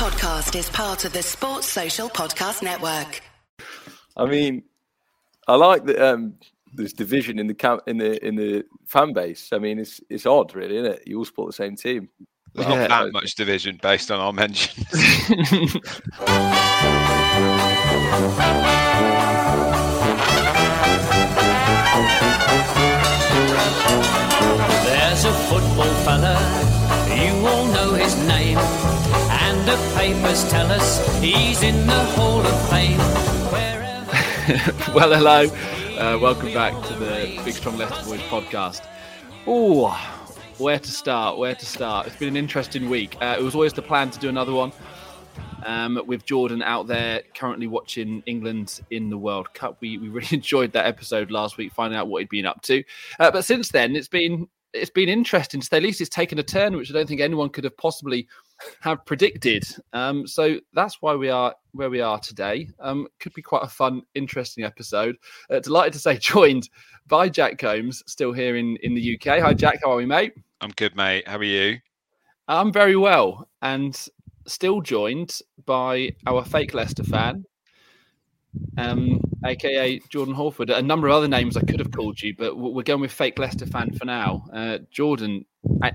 podcast is part of the Sports Social Podcast Network. I mean, I like that um, there's division in the camp in the in the fan base. I mean, it's it's odd, really, isn't it? You all support the same team. There's not that much division based on our mentions. There's a football fella, you all know his name, and the papers tell us he's in the Hall of Fame. Well, hello. Uh, welcome back to the Big Strong Leicester Boys podcast. Oh, where to start? Where to start? It's been an interesting week. Uh, it was always the plan to do another one um, with Jordan out there currently watching England in the World Cup. We, we really enjoyed that episode last week, finding out what he'd been up to. Uh, but since then, it's been it's been interesting. To say at least it's taken a turn, which I don't think anyone could have possibly have predicted. Um, so that's why we are where we are today. Um, could be quite a fun, interesting episode. Uh, delighted to say, joined by Jack Combs, still here in in the UK. Hi, Jack. How are we, mate? I'm good, mate. How are you? I'm very well, and still joined by our fake Leicester fan, um, aka Jordan Horford. A number of other names I could have called you, but we're going with fake Leicester fan for now. Uh, Jordan,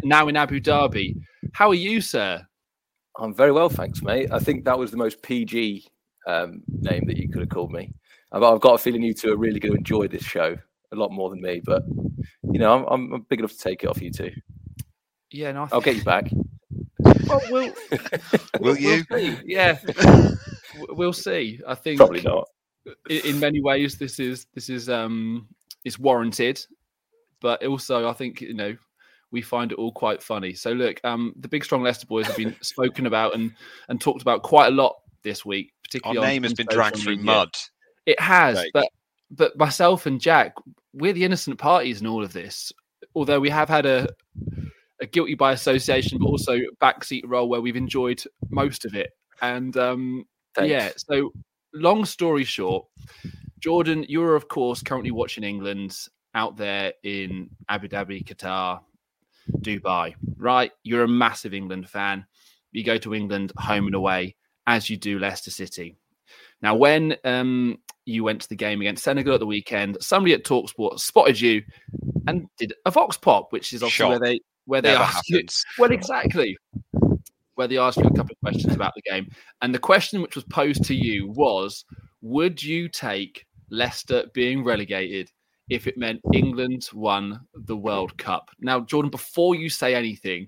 now in Abu Dhabi. How are you, sir? I'm very well, thanks, mate. I think that was the most PG um, name that you could have called me. I've, I've, got a feeling you two are really going to enjoy this show a lot more than me, but you know, I'm, I'm big enough to take it off you two. Yeah, no, I'll get you back. Well, we'll, will you? We'll yeah, we'll see. I think probably not. In, in many ways, this is this is um it's warranted, but also I think you know we find it all quite funny. So look, um, the big strong Leicester boys have been spoken about and and talked about quite a lot this week. Particularly, our name has been dragged media. through mud. It has, Jake. but but myself and Jack, we're the innocent parties in all of this. Although we have had a a guilty by association, but also backseat role where we've enjoyed most of it. And um, yeah, so long story short, Jordan, you're of course currently watching England out there in Abu Dhabi, Qatar, Dubai, right? You're a massive England fan. You go to England home and away, as you do Leicester City. Now, when um, you went to the game against Senegal at the weekend, somebody at Talksport spotted you and did a vox pop, which is obviously Shock. where they where they Never ask you, well, exactly, where they asked you a couple of questions about the game, and the question which was posed to you was, would you take Leicester being relegated if it meant England won the World Cup? Now, Jordan, before you say anything,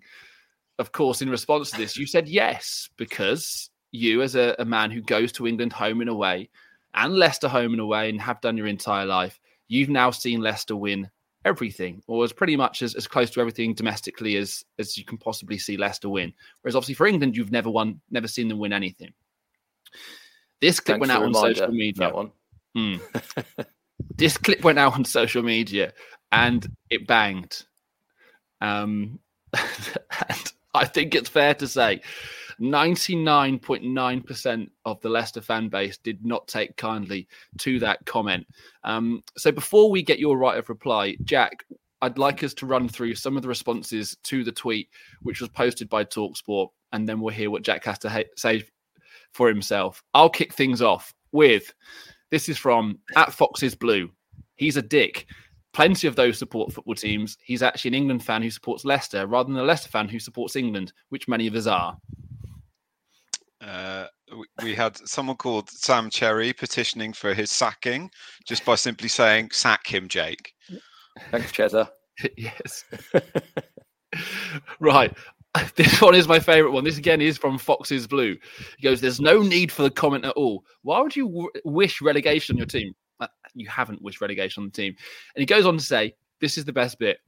of course, in response to this, you said yes because you, as a, a man who goes to England home and away, and Leicester home and away, and have done your entire life, you've now seen Leicester win everything, or as pretty much as, as close to everything domestically as as you can possibly see Leicester win. Whereas obviously for England, you've never won, never seen them win anything. This clip Thanks went out on social media. That one. Hmm. this clip went out on social media and it banged. Um, and I think it's fair to say 99.9% of the Leicester fan base did not take kindly to that comment. Um, so before we get your right of reply, Jack, I'd like us to run through some of the responses to the tweet, which was posted by Talksport, and then we'll hear what Jack has to ha- say for himself. I'll kick things off with this is from at Foxes Blue. He's a dick. Plenty of those support football teams. He's actually an England fan who supports Leicester rather than a Leicester fan who supports England, which many of us are. Uh, we- we had someone called Sam Cherry petitioning for his sacking just by simply saying, sack him, Jake. Thanks, Chezza. yes. right. This one is my favorite one. This again is from Fox's Blue. He goes, There's no need for the comment at all. Why would you w- wish relegation on your team? Uh, You haven't wished relegation on the team. And he goes on to say, This is the best bit.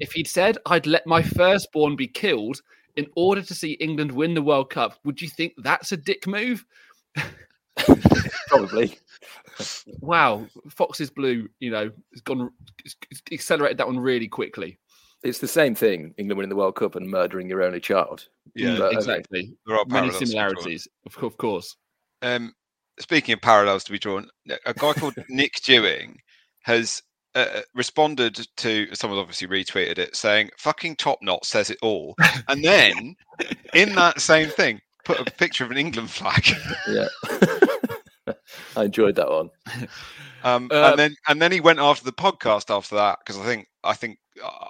If he'd said, I'd let my firstborn be killed in order to see England win the World Cup, would you think that's a dick move? Probably. Wow. Fox's Blue, you know, has gone, it's- it's accelerated that one really quickly. It's the same thing, England winning the World Cup and murdering your only child. Yeah, But, um, exactly. There are Many parallels to be drawn. similarities, of, of course. Um, speaking of parallels to be drawn, a guy called Nick Dewing has uh, responded to someone obviously retweeted it saying "fucking top knot says it all," and then in that same thing put a picture of an England flag. Yeah. I enjoyed that one. Um, Uh, and then and then he went after the podcast after that because I think I think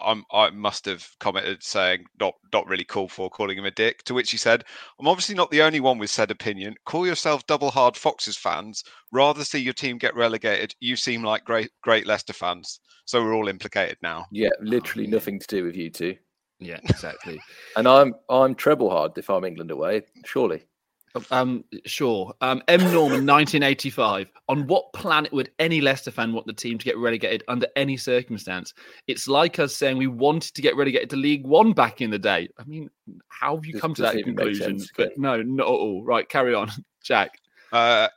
I'm I must have commented saying not not really cool for calling him a dick. To which he said, "I'm obviously not the only one with said opinion. Call yourself double hard Foxes fans. Rather see your team get relegated. You seem like great great Leicester fans. So we're all implicated now. Yeah, oh, literally nothing to do with you two. Yeah, exactly. And I'm I'm treble hard if I'm England away, surely. Um, sure. Um, M. Norman, 1985. On what planet would any Leicester fan want the team to get relegated under any circumstance? It's like us saying we wanted to get relegated to League One back in the day. I mean, how have you This come to that conclusion? sense, But no, not at all. Right, carry on, Jack. Uh,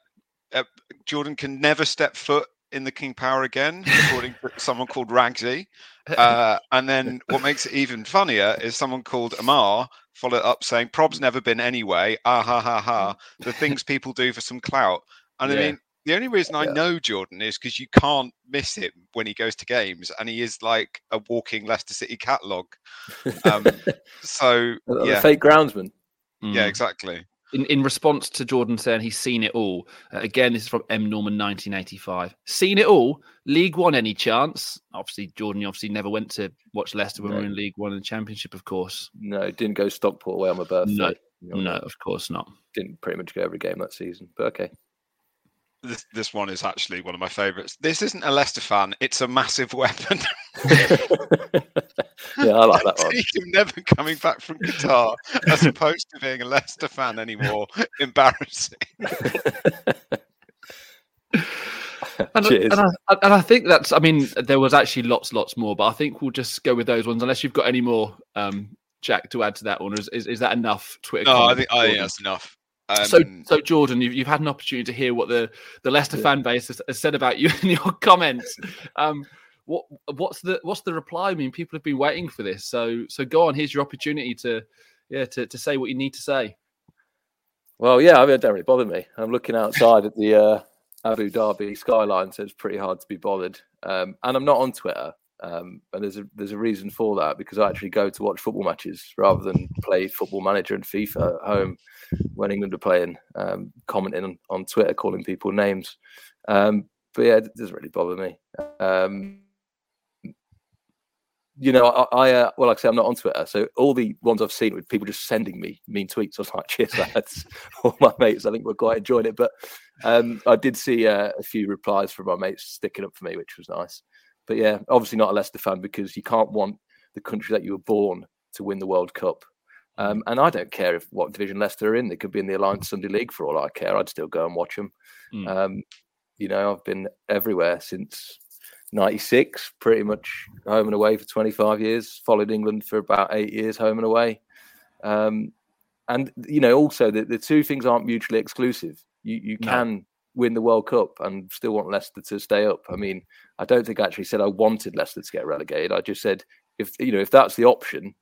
uh, Jordan can never step foot in the King Power again, according to someone called Ragsy. Uh, and then what makes it even funnier is someone called Amar followed up saying, Prob's never been anyway. Ah ha ha ha. The things people do for some clout. And I mean, the only reason I Yeah. know Jordan is because you can't miss him when he goes to games, and he is like a walking Leicester City catalogue. Um, so yeah, fake groundsman. yeah, Mm. exactly. In, in response to Jordan saying he's seen it all, uh, again, this is from M. Norman 1985. Seen it all? League One, any chance? Obviously, Jordan, you obviously never went to watch Leicester when we were in League One and the Championship, of course. No, didn't go Stockport away on my birthday. No, You know, No, of course not. Didn't pretty much go every game that season. But okay. This, this one is actually one of my favourites. This isn't a Leicester fan; it's a massive weapon. yeah, I like that one. See him never coming back from Qatar, as opposed to being a Leicester fan anymore. Embarrassing. And, Cheers. and, I, and I think that's, I mean, there was actually lots, lots more, but I think we'll just go with those ones unless you've got any more, um, Jack, to add to that one. Is, is, is that enough? Twitter. No, I think, I think that's enough. Um, so, so Jordan, you've, you've had an opportunity to hear what the, the Leicester Yeah. fan base has, has said about you in your comments. Um, what what's the what's the reply? I mean, people have been waiting for this. So so go on. Here's your opportunity to yeah to, to say what you need to say. Well, yeah, I mean, it don't really bother me. I'm looking outside at the uh, Abu Dhabi skyline, so it's pretty hard to be bothered. Um, and I'm not on Twitter, um, and there's a there's a reason for that because I actually go to watch football matches rather than play Football Manager and FIFA at home when England are playing, um, commenting on, on Twitter, calling people names. Um, but yeah, it doesn't really bother me. You know, I, I uh, well, like I say, I'm not on Twitter, so all the ones I've seen with people just sending me mean tweets. I was like, cheers, lads. all my mates, I think, were quite enjoying it. But um, I did see uh, a few replies from my mates sticking up for me, which was nice. But yeah, obviously not a Leicester fan because you can't want the country that you were born to win the World Cup. Um, and I don't care if what division Leicester are in. They could be in the Alliance Sunday League for all I care. I'd still go and watch them. Mm. Um, you know, I've been everywhere since 96, pretty much home and away for 25 years, followed England for about eight years, home and away. Um, and, you know, also the, the two things aren't mutually exclusive. You, you No. can win the World Cup and still want Leicester to stay up. I mean, I don't think I actually said I wanted Leicester to get relegated. I just said, if, you know, if that's the option,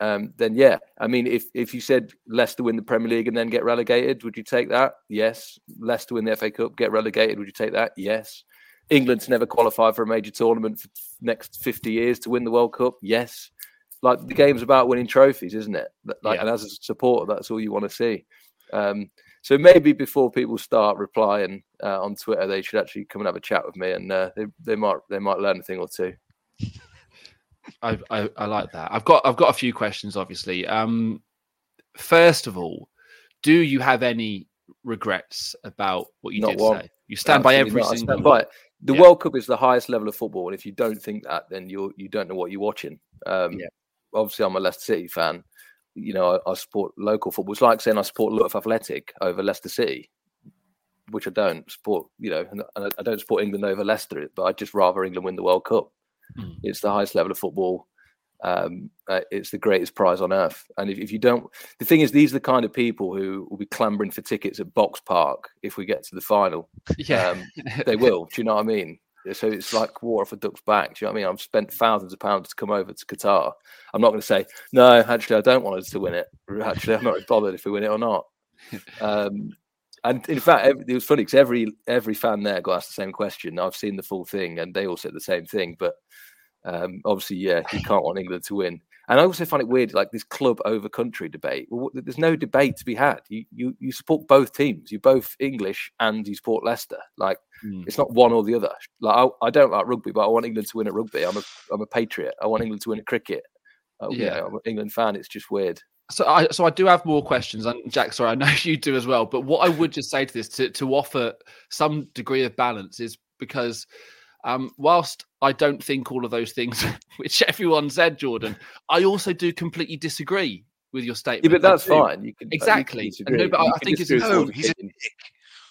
um, then yeah. I mean, if if you said Leicester win the Premier League and then get relegated, would you take that? Yes. Leicester win the FA Cup, get relegated, would you take that? Yes. England to never qualify for a major tournament for next fifty years to win the World Cup? Yes. Like the game's about winning trophies, isn't it? Like, Yeah. and as a supporter, that's all you want to see. Um, so maybe before people start replying uh, on Twitter, they should actually come and have a chat with me, and uh, they they might they might learn a thing or two. I, I I like that. I've got I've got a few questions, obviously. Um, first of all, do you have any regrets about what you Not did one. say? You stand by every not. I single. stand by it. The Yeah. World Cup is the highest level of football, and if you don't think that, then you you don't know what you're watching. Um, Yeah. Obviously, I'm a Leicester City fan. You know, I, I support local football. It's like saying I support Luton Athletic over Leicester City, which I don't support. You know, and I I don't support England over Leicester, but I'd just rather England win the World Cup. Mm. It's the highest level of football. Um, uh, it's the greatest prize on earth. And if, if you don't, the thing is, these are the kind of people who will be clambering for tickets at Box Park if we get to the final. yeah, Um, they will. Do you know what I mean? So it's like water off a duck's back. Do you know what I mean? I've spent thousands of pounds to come over to Qatar. I'm not going to say no. Actually, I don't want us to win it. Actually, I'm not bothered if we win it or not. Um, and in fact, it was funny because every every fan there got asked the same question. I've seen the full thing, and they all said the same thing. But um, obviously, yeah, you can't want England to win. And I also find it weird, like this club over country debate. Well, there's no debate to be had. You you you support both teams. You're both English and you support Leicester. Like mm. it's not one or the other. Like I, I, don't like rugby, but I want England to win at rugby. I'm a I'm a patriot. I want England to win at cricket. Uh, yeah, I'm an England fan. It's just weird. So I so I do have more questions, and Jack, sorry, I know you do as well. But what I would just say to this to to offer some degree of balance is because um, whilst I don't think all of those things which everyone said, Jordan, I also do completely disagree with your statement. Yeah, but that's fine. You can exactly. You can no, but I, I think it's no, he's a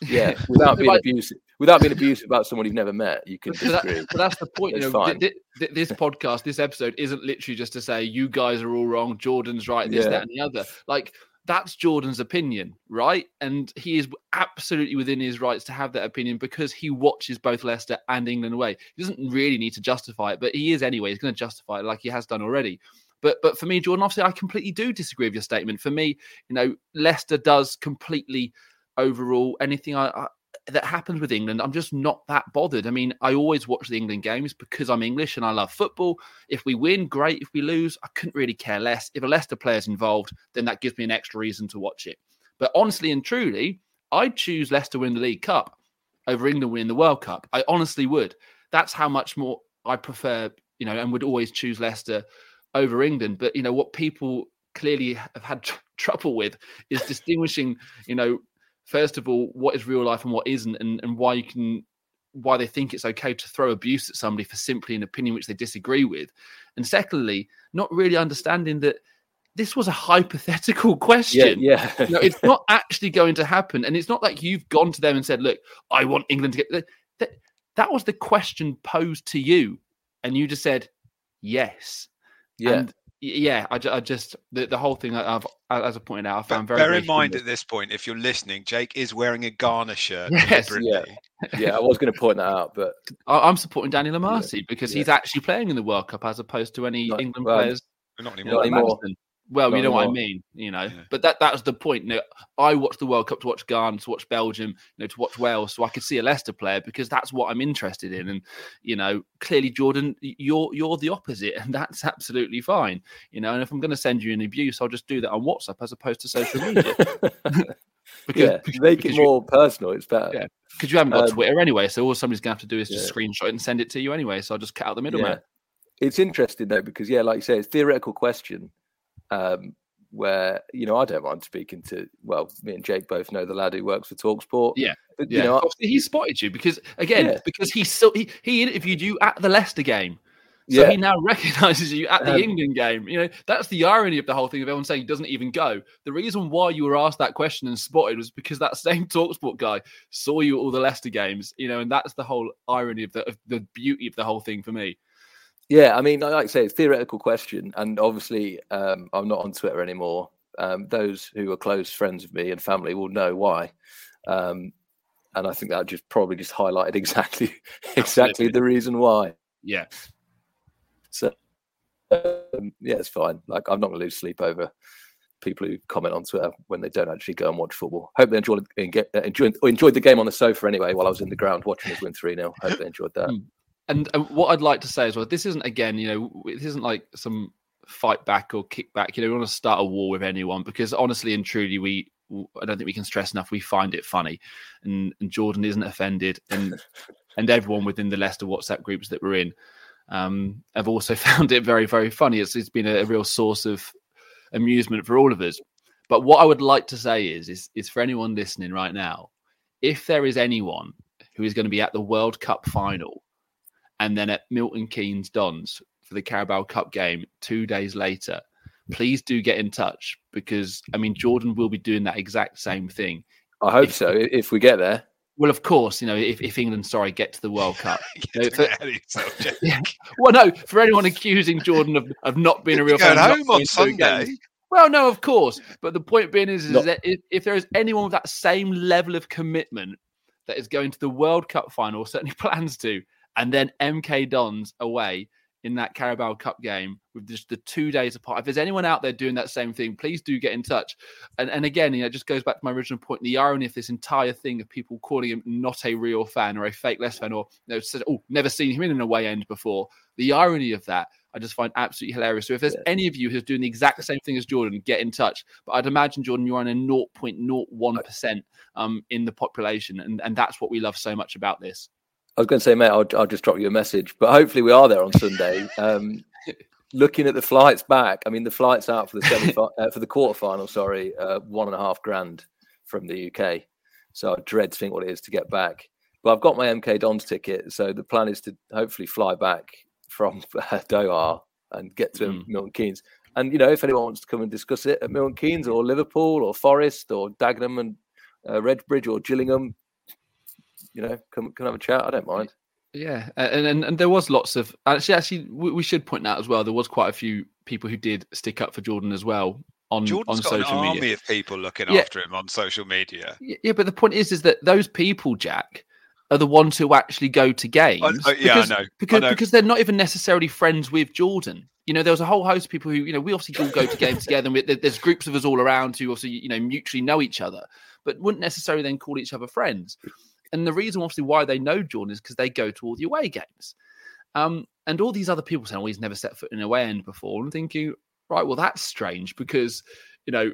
yeah, without being abusive, without being abusive about someone you've never met, you can disagree. That, but that's the point. you know, th- th- this podcast, this episode, isn't literally just to say you guys are all wrong, Jordan's right, this, yeah. that, and the other. Like that's Jordan's opinion, right? And he is absolutely within his rights to have that opinion because he watches both Leicester and England away. He doesn't really need to justify it, but he is anyway. He's going to justify it like he has done already. But but for me, Jordan, obviously, I completely do disagree with your statement. For me, you know, Leicester does completely overrule anything I, I that happens with England, I'm just not that bothered. I mean, I always watch the England games because I'm English and I love football. If we win, great. If we lose, I couldn't really care less. If a Leicester player's involved, then that gives me an extra reason to watch it. But honestly and truly, I'd choose Leicester win the League Cup over England win the World Cup. I honestly would. That's how much more I prefer, you know, and would always choose Leicester over England. But, you know, what people clearly have had tr- trouble with is distinguishing, you know, first of all, what is real life and what isn't, and, and why you can why they think it's okay to throw abuse at somebody for simply an opinion which they disagree with. And secondly, not really understanding that this was a hypothetical question. Yeah, yeah. you know, it's not actually going to happen. And it's not like you've gone to them and said, look, I want England to get that. That was the question posed to you. And you just said, yes. Yeah. And yeah, I, I just the, the whole thing I've as I pointed out, I found very. Bear in mind at this point, if you're listening, Jake is wearing a Ghana shirt. Yes, yeah, yeah. I was going to point that out, but I, am supporting Danny Amartey yeah. because yeah. he's actually playing in the World Cup as opposed to any not, England well, players. Not anymore. Not anymore. Well, Not you know what I mean, you know. Yeah. But that that was the point. You know, I watched the World Cup to watch Ghana, to watch Belgium, you know, to watch Wales, so I could see a Leicester player because that's what I'm interested in. And you know, clearly, Jordan, you're you're the opposite, and that's absolutely fine. You know, and if I'm going to send you an abuse, I'll just do that on WhatsApp as opposed to social media. because, yeah, because, make it more you, personal. It's better. Yeah, because you haven't got um, Twitter anyway, so all somebody's going to have to do is just yeah. screenshot and send it to you anyway. So I'll just cut out the middleman. Yeah. It's interesting though because yeah, like you say, it's theoretical question. Um, where you know I don't mind speaking to. Well, me and Jake both know the lad who works for Talksport. Yeah, but, yeah. know, he spotted you because again yeah. because he so he, he interviewed you at the Leicester game. So yeah. he now recognizes you at the um, England game. You know, that's the irony of the whole thing of everyone saying he doesn't even go. The reason why you were asked that question and spotted was because that same Talksport guy saw you at all the Leicester games, you know, and that's the whole irony of the, of the beauty of the whole thing for me. Yeah, I mean, like I say, it's theoretical question, and obviously, um, I'm not on Twitter anymore. Um, those who are close friends of me and family will know why, um, and I think that just probably just highlighted exactly exactly the reason why. Yeah. So, um, yeah, it's fine. Like, I'm not going to lose sleep over people who comment on Twitter when they don't actually go and watch football. Hope they enjoyed enjoyed, enjoyed the game on the sofa anyway while I was in the ground watching us win three 0 Hope they enjoyed that. And, and what I'd like to say as well, this isn't again, you know, this isn't like some fight back or kick back. You know, we want to start a war with anyone because honestly and truly, we I don't think we can stress enough. We find it funny, and, and Jordan isn't offended, and and everyone within the Leicester WhatsApp groups that we're in um, have also found it very very funny. It's, it's been a, a real source of amusement for all of us. But what I would like to say is, is, is for anyone listening right now, if there is anyone who is going to be at the World Cup final and then at Milton Keynes Dons for the Carabao Cup game two days later, please do get in touch because I mean Jordan will be doing that exact same thing. I hope if, so. If we get there. Well, of course, you know, if, if England, sorry, get to the World Cup. you know, for, yeah. Well, no, for anyone accusing Jordan of, of not being a real fan, home on Sunday. Well, no, of course. But the point being is, is that if, if there is anyone with that same level of commitment that is going to the World Cup final, certainly plans to, and then MK Dons away in that Carabao Cup game with just the two days apart. If there's anyone out there doing that same thing, please do get in touch. And and again, you know, it just goes back to my original point. The irony of this entire thing of people calling him not a real fan or a fake Leicester fan, or you know, said, oh, never seen him in an away end before. The irony of that I just find absolutely hilarious. So if there's yeah. any of you who's doing the exact same thing as Jordan, get in touch. But I'd imagine Jordan, you're on a 0.01 percent um, in the population, and and that's what we love so much about this. I was going to say, mate, I'll, I'll just drop you a message, but hopefully we are there on Sunday. Um, looking at the flights back, I mean, the flights out for the semi uh, for the quarterfinal. Sorry, uh, one and a half grand from the UK. So I dread to think what it is to get back. But I've got my MK Dons ticket, so the plan is to hopefully fly back from uh, Doha and get to mm. Milton Keynes. And you know, if anyone wants to come and discuss it at Milton Keynes or Liverpool or Forest or Dagenham and uh, Redbridge or Gillingham, you know, come come have a chat. I don't mind. Yeah, and, and and there was lots of actually actually we, we should point out as well there was quite a few people who did stick up for Jordan as well on Jordan's on got social an media. army of people looking yeah. after him on social media. Yeah, but the point is, is that those people, Jack, are the ones who actually go to games. Yeah, because, I know. Because I know. because they're not even necessarily friends with Jordan. You know, there was a whole host of people who, you know, we obviously all go to games together. And we, there's groups of us all around who obviously, you know, mutually know each other, but wouldn't necessarily then call each other friends. And the reason, obviously, why they know Jordan is because they go to all the away games. Um, and all these other people saying, "Oh, he's never set foot in an away end before," I'm thinking, right, well, that's strange because you know,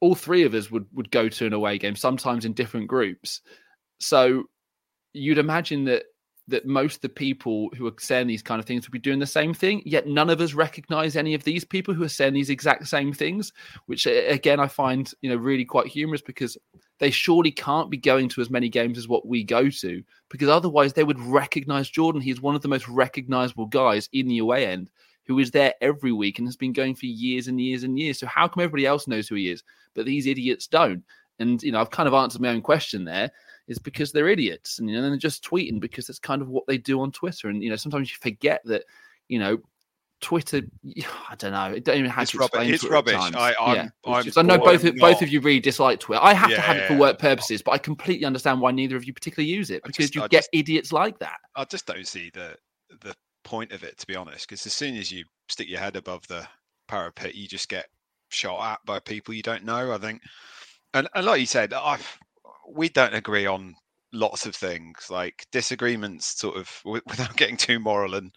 all three of us would would go to an away game, sometimes in different groups. So you'd imagine that that most of the people who are saying these kind of things would be doing the same thing yet none of us recognize any of these people who are saying these exact same things which again i find you know really quite humorous because they surely can't be going to as many games as what we go to because otherwise they would recognize jordan. He's one of the most recognizable guys in the away end who is there every week and has been going for years and years and years. So how come everybody else knows who he is but these idiots don't? And you know i've kind of answered my own question there is because they're idiots and you know they're just tweeting because that's kind of what they do on Twitter. And you know sometimes you forget that you know Twitter. I don't know. I don't even have it's to explain. Rubbish. It's rubbish. I, I'm, yeah. I'm just, I know both not... both of you really dislike Twitter. I have yeah, to have it for work purposes, but I completely understand why neither of you particularly use it because just, you I get just, idiots like that. I just don't see the the point of it to be honest. Because as soon as you stick your head above the parapet, you just get shot at by people you don't know. I think, and, and like you said, I we don't agree on lots of things like disagreements sort of without getting too moral and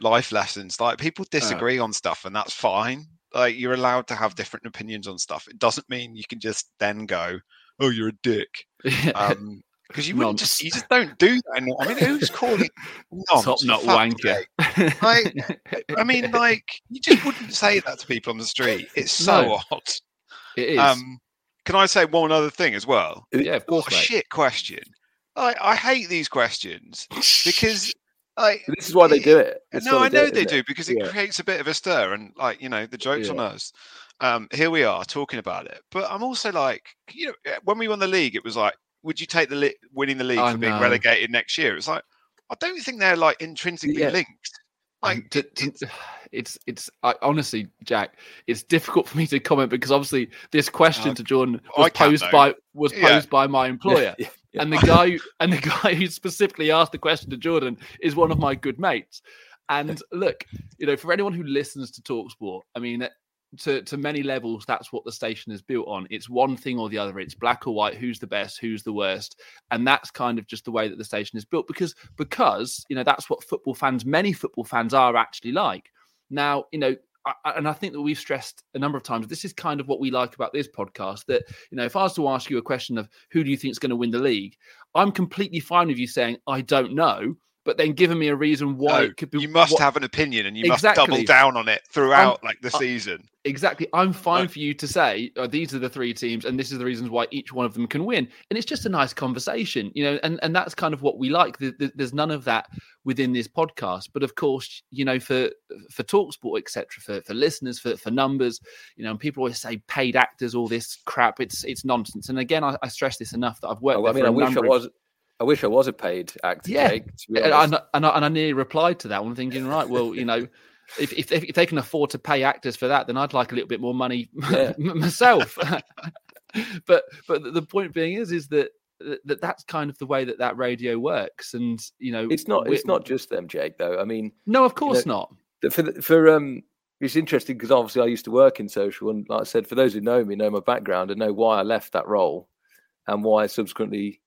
life lessons like people uh. disagree uh, on stuff and that's fine like you're allowed to have different opinions on stuff it doesn't mean you can just then go oh you're a dick um because you wouldn't just you just don't do that anymore. I mean, who's calling top knot wanker? like, I mean, like you just wouldn't say that to people on the street. It's so no, odd. It is. Um, can I say one other thing as well? Yeah, of course. shit question. I, I hate these questions because like this is why they do it. no, I know they do because it yeah. creates a bit of a stir and like you know the jokes yeah. on us. Um, here we are talking about it, but I'm also like, you know, eh, when we won the league, it was like, would you take the li- winning the league I for know. being relegated next year? It's like, I don't think they're like intrinsically yeah. linked. Like, to, to, it's it's I, honestly, Jack, it's difficult for me to comment because obviously this question uh, to Jordan was posed by was posed by my employer, yeah, and the guy and the guy who specifically asked the question to Jordan is one of my good mates. And look, you know, for anyone who listens to Talksport, I mean, to to many levels that's what the station is built on. It's one thing or the other. It's black or white who's the best who's the worst. And that's kind of just the way that the station is built because because you know that's what football fans many football fans are actually like. Now you know I, and I think that we've stressed a number of times this is kind of what we like about this podcast that you know if I was to ask you a question of who do you think is going to win the league I'm completely fine with you saying I don't know but then giving me a reason why no, it could be. You must what, have an opinion, and you exactly. must double down on it throughout, I'm, like the season. Exactly, I'm fine for you to say oh, these are the three teams, and this is the reasons why each one of them can win, and it's just a nice conversation, you know, and and that's kind of what we like. There's none of that within this podcast, but of course, you know, for for Talksport, etc., for for listeners, for for numbers, you know, and people always say paid actors, all this crap. It's it's nonsense. And again, I, I stress this enough that I've worked. Oh, I mean, I wish I was. I wish I was a paid actor. Yeah, and, I, and, I, and I nearly replied to that one, thinking, right, well, you know, if, if if they can afford to pay actors for that, then I'd like a little bit more money yeah. myself. but but the point being is is that that that's kind of the way that that radio works, and you know, it's not it's not just them, Jake. Though I mean, no, of course you know, not. for the- for um, it's interesting because obviously I used to work in social, and like I said, for those who know me, know my background, and know why I left that role, and why I subsequently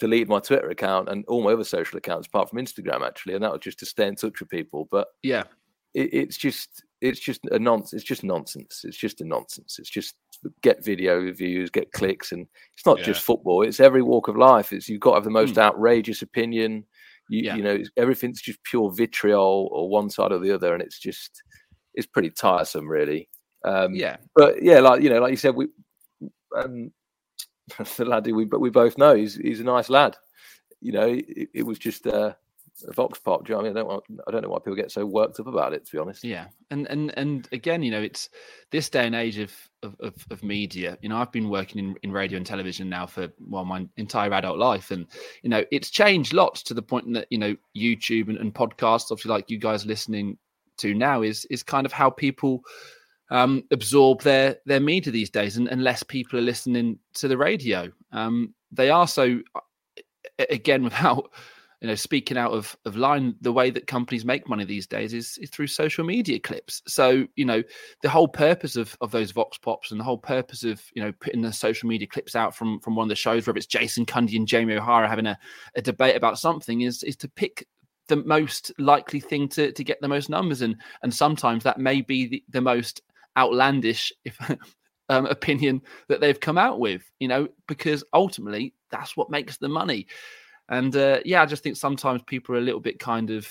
deleted my Twitter account and all my other social accounts, apart from Instagram, actually, and that was just to stay in touch with people. But Yeah, it, it's just it's just a nonsense. It's just nonsense. It's just a nonsense. It's just get video views, get clicks, and it's not Yeah. just football. It's every walk of life. It's you've got to have the most Hmm. outrageous opinion. You, Yeah. you know, it's- everything's just pure vitriol or one side or the other, and it's just it's pretty tiresome, really. Um, yeah, but yeah, like you know, like you said, we um, the lad who we but we both know he's he's a nice lad. You know, it, it was just uh, vox pop. Do you know I mean? I don't want, I don't know why people get so worked up about it. To be honest, yeah. And and and again, you know, it's this day and age of of, of, of media. You know, I've been working in, in radio and television now for well my entire adult life, and you know, it's changed lots to the point that you know YouTube and, and podcasts, obviously, like you guys listening to now, is is kind of how people um, absorb their their media these days, and, and less people are listening to the radio. Um, they are so again without you know speaking out of of line the way that companies make money these days is, is through social media clips. So you know the whole purpose of of those vox pops and the whole purpose of you know putting the social media clips out from from one of the shows whether it's jason cundy and jamie o'hara having a, a debate about something is is to pick the most likely thing to to get the most numbers. And and sometimes that may be the, the most outlandish if um, opinion that they've come out with you know because ultimately that's what makes the money and uh, yeah i just think sometimes people are a little bit kind of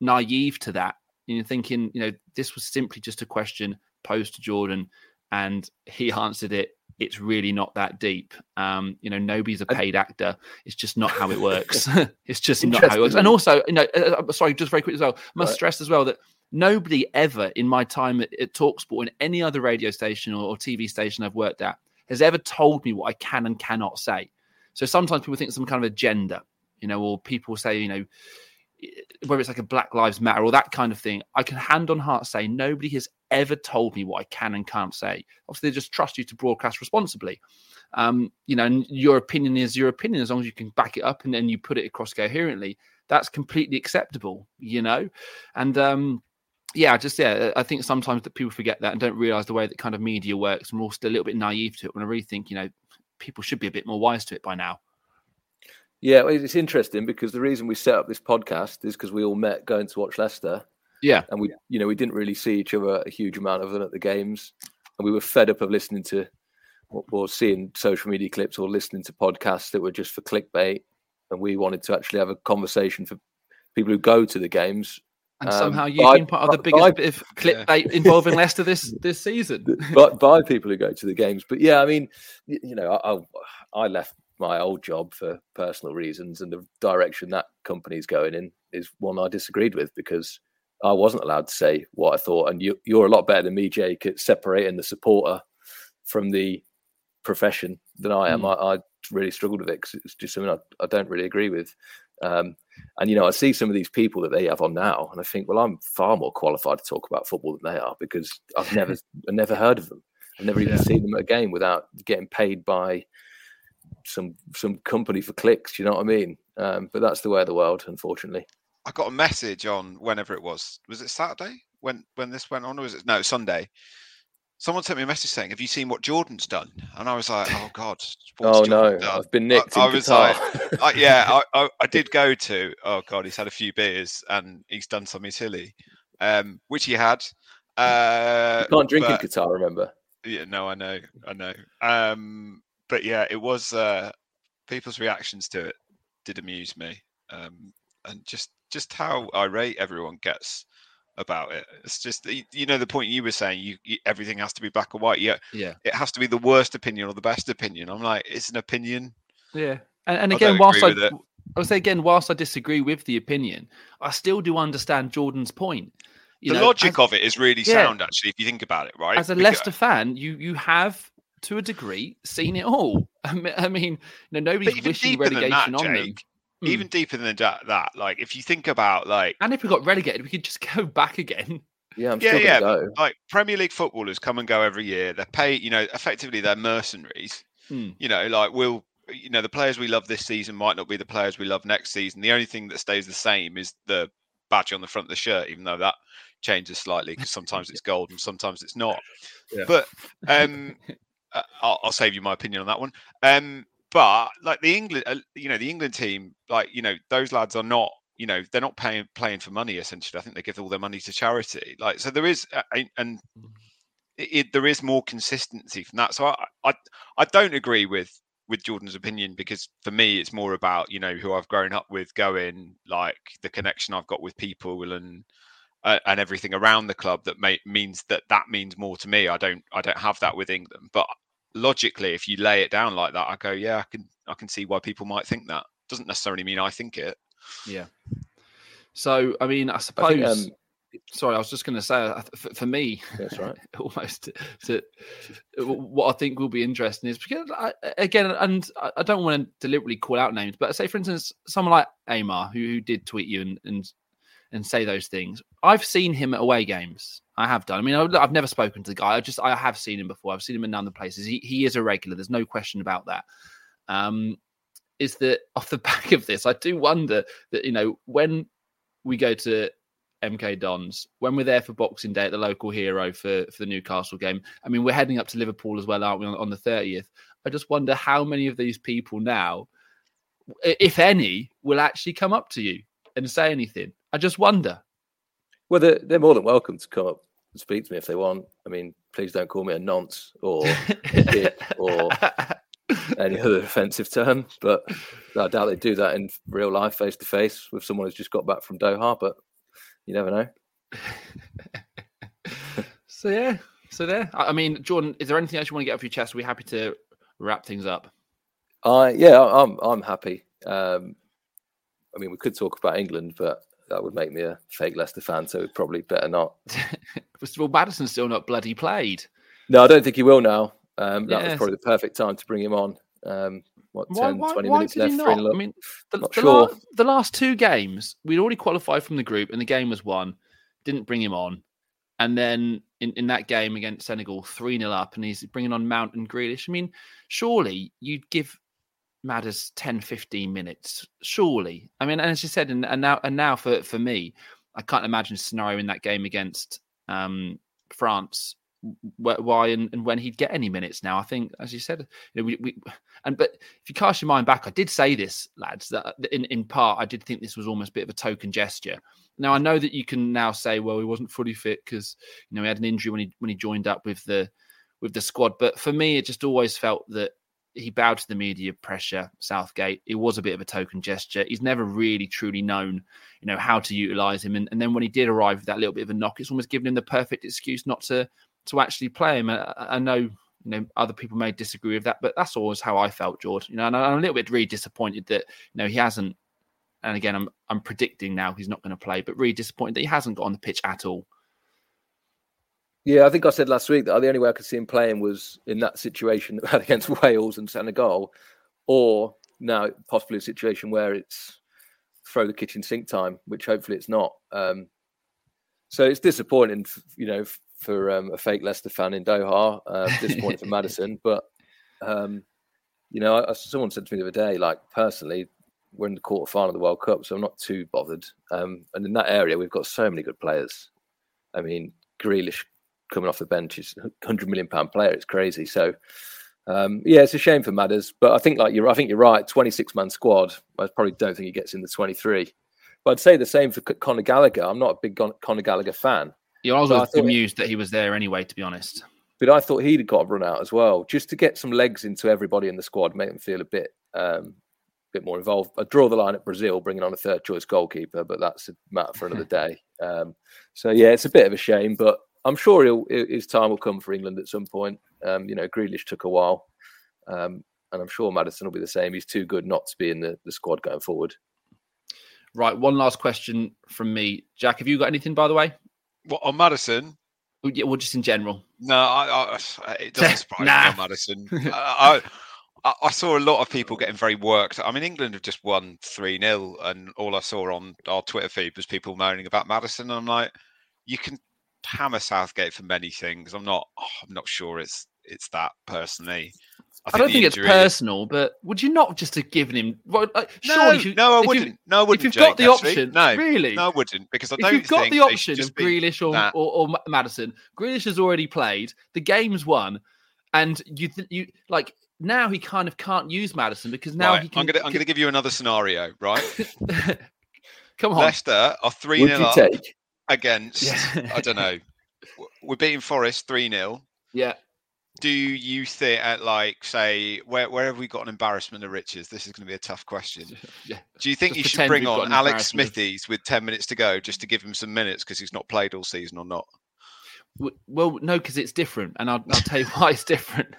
naive to that. You know thinking you know this was simply just a question posed to jordan and he answered it. It's really not that deep. Um you know nobody's a paid actor. It's just not how it works. It's just not how it works. And also you know uh, uh, sorry just very quick as well I must Right. stress as well that nobody ever in my time at, at talksport in any other radio station or, or tv station i've worked at has ever told me what i can and cannot say. So sometimes people think some kind of agenda you know or people say you know whether it's like a black lives matter or that kind of thing i can hand on heart say nobody has ever told me what i can and can't say obviously they just trust you to broadcast responsibly um you know and your opinion is your opinion as long as you can back it up and then you put it across coherently that's completely acceptable you know and um yeah, just yeah, I think sometimes that people forget that and don't realize the way that kind of media works, and we're all still a little bit naive to it. When I really think, you know, people should be a bit more wise to it by now. Yeah, well, it's interesting because the reason we set up this podcast is because we all met going to watch Leicester, Yeah, and we, you know, we didn't really see each other a huge amount of them at the games, and we were fed up of listening to or, or seeing social media clips or listening to podcasts that were just for clickbait, and we wanted to actually have a conversation for people who go to the games. And Um, somehow you've by- been part of the biggest by- bit of clickbait involving Leicester this this season. but by people who go to the games. But yeah, I mean, you know, I, I I left my old job for personal reasons, and the direction that company's going in is one I disagreed with because I wasn't allowed to say what I thought. And you, you're a lot better than me, Jake, at separating the supporter from the profession than I am. Mm. I, I really struggled with it because it's just something I, I don't really agree with. Um, and you know, I see some of these people that they have on now, and I think, well, I'm far more qualified to talk about football than they are because I've never, I've never heard of them. I've never even Yeah. seen them at a game without getting paid by some some company for clicks. You know what I mean? Um, but that's the way of the world, unfortunately. I got a message on whenever it was. Was it Saturday when when this went on, or was it no Sunday? Someone sent me a message saying, "Have you seen what Jordan's done?" And I was like, "Oh God, oh no, done?" I've been nicked I in was like, I, yeah, I, I, I did go to. Oh God, he's had a few beers and he's done something silly, um, which he had. Uh, you can't drink but- in Qatar, remember? yeah, no, I know, I know. Um, but yeah, it was uh, people's reactions to it did amuse me, um, and just just how irate everyone gets about it. It's just you know the point you were saying. You, you everything has to be black or white. Yeah, Yeah, it has to be the worst opinion or the best opinion. I'm like, it's an opinion. yeah. And, and again, don't whilst I. I would say again, whilst I disagree with the opinion, I still do understand Jordan's point. You the know, logic as- of it is really Yeah. sound, actually, if you think about it, right? as a Because- Leicester fan, you you have to a degree seen it all. I mean, I mean you know, nobody's even wishing deeper than relegation that, on them. Jake, Hmm. even deeper than that, that, like if you think about like And if we got relegated, we could just go back again. Yeah, I'm Yeah, still yeah, go. like Premier League footballers come and go every year. They're paid, you know, effectively they're mercenaries. Hmm. You know, like we'll, you know, the players we love this season might not be the players we love next season. The only thing that stays the same is the badge on the front of the shirt, even though that changes slightly because sometimes it's gold and sometimes it's not. Yeah. But um, uh, I'll, I'll save you my opinion on that one. Um, but like the England, uh, you know, the England team, like you know, those lads are not, you know, they're not paying playing for money. Essentially, I think they give all their money to charity. Like, so there is, uh, and it, it, there is more consistency from that. So I, I, I don't agree with with Jordan's opinion because for me, it's more about you know who I've grown up with, going like the connection I've got with people and uh, and everything around the club that may, means that that means more to me. I don't I don't have that with England, but logically, if you lay it down like that, I go, yeah, I can I can see why people might think that. Doesn't necessarily mean I think it. Yeah. So I mean, I I suppose. think, um, sorry, I was just going to say, for, for me, that's right. almost to, what I think will be interesting is because I, again, and I- I don't want to deliberately call out names, but say for instance, someone like Amar who, who did tweet you and, and and say those things. I've seen him at away games. I have done. I mean, I've, never spoken to the guy. I just I have seen him before. I've seen him in other places. He he is a regular. There's no question about that. Um, is that off the back of this? I do wonder that you know when we go to MK Dons when we're there for Boxing Day at the local hero for for the Newcastle game. I mean, we're heading up to Liverpool as well, aren't we, on, on the thirtieth? I just wonder how many of these people now, if any, will actually come up to you and say anything. I just wonder. Well, they're, they're more than welcome to come up and speak to me if they want. I mean, please don't call me a nonce or dick or any other offensive term. But I doubt they do that in real life, face to face, with someone who's just got back from Doha. But you never know. so yeah, so there. I mean, Jordan, is there anything else you want to get off your chest? Are we happy to wrap things up? I yeah, I'm I'm happy. Um, I mean, we could talk about England, but that would make me a fake Leicester fan, so we'd probably better not. First of all, Maddison's still not bloody played. No, I don't think he will now. Um, that was probably the perfect time to bring him on. Um, what, Why, 10, why, 20 why minutes left, not? 3 I mean, the, Not the, sure. la- the last two games, we'd already qualified from the group and the game was won. Didn't bring him on. And then in, in that game against Senegal, 3 0 up, and he's bringing on Mount and Grealish. I mean, surely you'd give Madders 10, 15 minutes. Surely. I mean, and as you said, and, and now and now for, for me, I can't imagine a scenario in that game against um, France wh- why and, and when he'd get any minutes now. I think, as you said, you know, we, we and but if you cast your mind back, I did say this, lads, that in, in part I did think this was almost a bit of a token gesture. Now I know that you can now say, well, he wasn't fully fit because you know he had an injury when he when he joined up with the with the squad. But for me, it just always felt that he bowed to the media pressure. Southgate, it was a bit of a token gesture. He's never really truly known, you know, how to utilize him. And, and then when he did arrive with that little bit of a knock, it's almost given him the perfect excuse not to to actually play him. I, I know you know other people may disagree with that, but that's always how I felt, George. You know, and I'm a little bit really disappointed that you know he hasn't. And again, I'm I'm predicting now he's not going to play, but really disappointed that he hasn't got on the pitch at all. Yeah, I think I said last week that the only way I could see him playing was in that situation that we had against Wales and Senegal, or now possibly a situation where it's throw the kitchen sink time, which hopefully it's not. Um, so it's disappointing, you know, for um, a fake Leicester fan in Doha. Uh, disappointing for Maddison, but um, you know, I, someone said to me the other day, like personally, we're in the quarter final of the World Cup, so I'm not too bothered. Um, and in that area, we've got so many good players. I mean, Grealish coming off the bench is a hundred million pound player. It's crazy. So um, yeah, it's a shame for Madders, but I think like you're, I think you're right. Twenty six man squad. I probably don't think he gets in the twenty three. But I'd say the same for Conor Gallagher. I'm not a big Con- Conor Gallagher fan, Yeah, I was I amused that he was there anyway. To be honest, but I thought he'd got a run out as well, just to get some legs into everybody in the squad, make them feel a bit, um, bit more involved. I draw the line at Brazil, bringing on a third choice goalkeeper, but that's a matter for another day. Um, so yeah, it's a bit of a shame, but I'm sure he'll, his time will come for England at some point. Um, you know, Grealish took a while, um, and I'm sure Maddison will be the same. He's too good not to be in the, the squad going forward. right? One last question from me, Jack. Have you got anything, by the way? What on Maddison? Yeah, Well, just in general. No, I, I, it doesn't surprise Nah. me on Maddison. I, I, I saw a lot of people getting very worked. I mean, England have just won 3 0, and all I saw on our Twitter feed was people moaning about Maddison. And I'm like, you can hammer Southgate for many things. I'm not, oh, I'm not sure it's it's that personally. I, I don't the think it's injury- personal, but would you not just have given him? Well, like, No, surely you- no, I wouldn't. no, I wouldn't. if you've got the actually. option, no, really, no, I wouldn't because I if don't you've got think the option just of Grealish or, Nah. or, or Maddison, Grealish has already played. The game's won, and you th- you like now he kind of can't use Maddison because now Right, he can. I'm gonna I'm gonna give you another scenario, right? Come on, Leicester are three Would 0 up take? Against Yeah. I don't know. We're beating Forest three 0 yeah, Do you think at like say where where have we got an embarrassment of riches? This is going to be a tough question. yeah. Do you think Just you should bring on Alex Smithies with ten minutes to go just to give him some minutes because he's not played all season or not? Well, no, because it's different, and I'll, I'll tell you why it's different.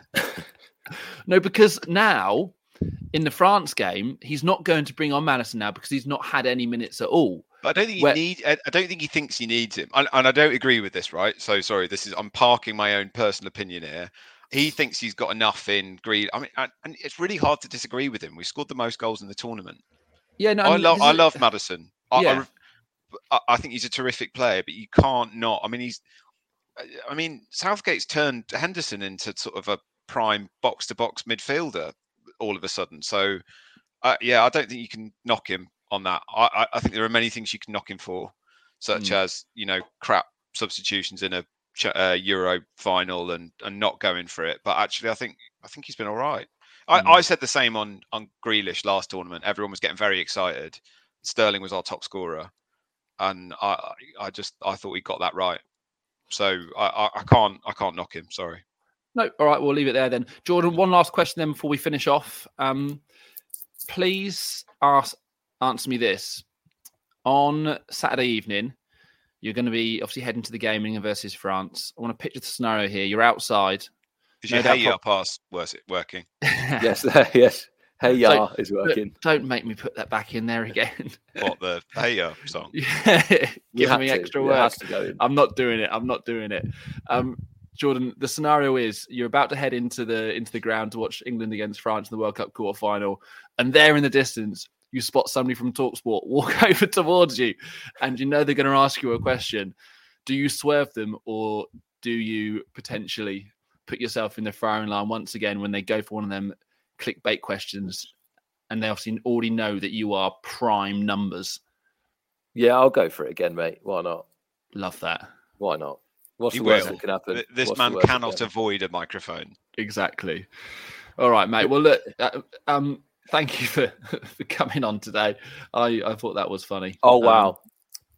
no, because now in the France game, he's not going to bring on Maddison now because he's not had any minutes at all. But I don't think he need. I I don't think he thinks he needs him, and, and I don't agree with this. Right? So sorry. This is I'm parking my own personal opinion here. He thinks he's got enough in Greed. I mean, and, and it's really hard to disagree with him. We scored the most goals in the tournament. Yeah, no, I mean, love. I is- love Maddison. I, I Yeah. I, I think he's a terrific player, but you can't not. I mean, he's. I mean, Southgate's turned Henderson into sort of a prime box to box midfielder all of a sudden. So, uh, yeah, I don't think you can knock him on that. I, I, think there are many things you can knock him for, such Mm. as you know crap substitutions in a uh, Euro final and and not going for it. But actually, I think I think he's been all right. I, Mm. I said the same on on Grealish last tournament. Everyone was getting very excited. Sterling was our top scorer, and I I just I thought we got that right. So I, I, I can't I can't knock him. Sorry. No, all right, we'll leave it there then. Jordan, one last question then before we finish off. Um, please ask answer me this. On Saturday evening, you're going to be obviously heading to the game England versus France. I want to picture the scenario here. You're outside. Is No your hey prob- pass worth it working? Yes, yes. Hey, ya is working. Don't make me put that back in there again. What the hey ya song? Yeah, You Giving had me to. extra It work. has to go in. I'm not doing it. I'm not doing it. Um, Jordan, the scenario is you're about to head into the into the ground to watch England against France in the World Cup quarter final, and there in the distance you spot somebody from Talksport walk over towards you, and you know they're going to ask you a question. Do you swerve them or do you potentially put yourself in the firing line once again when they go for one of them clickbait questions, and they obviously already know that you are prime numbers? Yeah, I'll go for it again, mate. Why not? Love that. Why not? What's He the worst will. that can happen? This What's man cannot avoid a microphone. Exactly. All right, mate. Well, look, uh, um, thank you for, for coming on today. I, I thought that was funny. Oh Um, wow!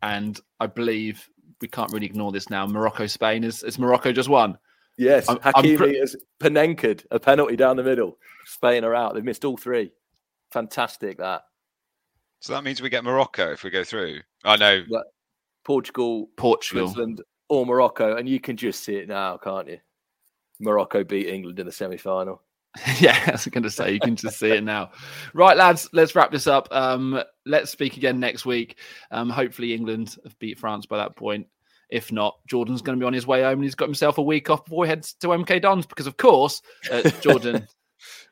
and I believe we can't really ignore this now. Morocco, Spain is, is Morocco just won. yes, I'm- I'm Hakimi pre- has Panenka a penalty down the middle. Spain are out. They've missed all three. Fantastic that. So that means we get Morocco if we go through. I know. Portugal, Portugal. Switzerland, or Morocco, and you can just see it now, can't you? Morocco beat England in the semi-final. yeah, I was going to say you can just see it now. Right, lads, let's wrap this up. Um, let's speak again next week. Um, hopefully, England have beat France by that point. If not, Jordan's going to be on his way home and he's got himself a week off before he heads to MK Dons because, of course, uh, Jordan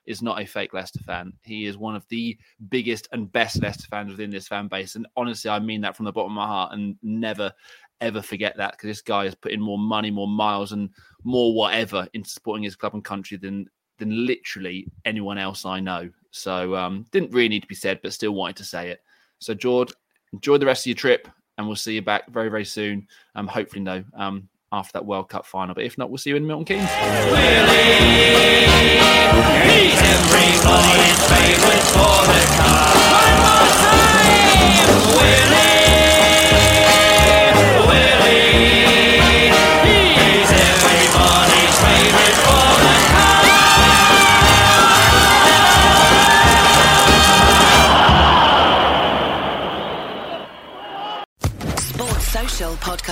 is not a fake Leicester fan. He is one of the biggest and best Leicester fans within this fan base. And honestly, I mean that from the bottom of my heart and never, ever forget that because this guy has put in more money, more miles, and more whatever into supporting his club and country than than literally anyone else I know. So um, didn't really need to be said, but still wanted to say it. So George, enjoy the rest of your trip, and we'll see you back very very soon. Um, hopefully no um after that World Cup final, but if not, we'll see you in Milton Keynes. He's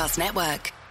Podcast Network.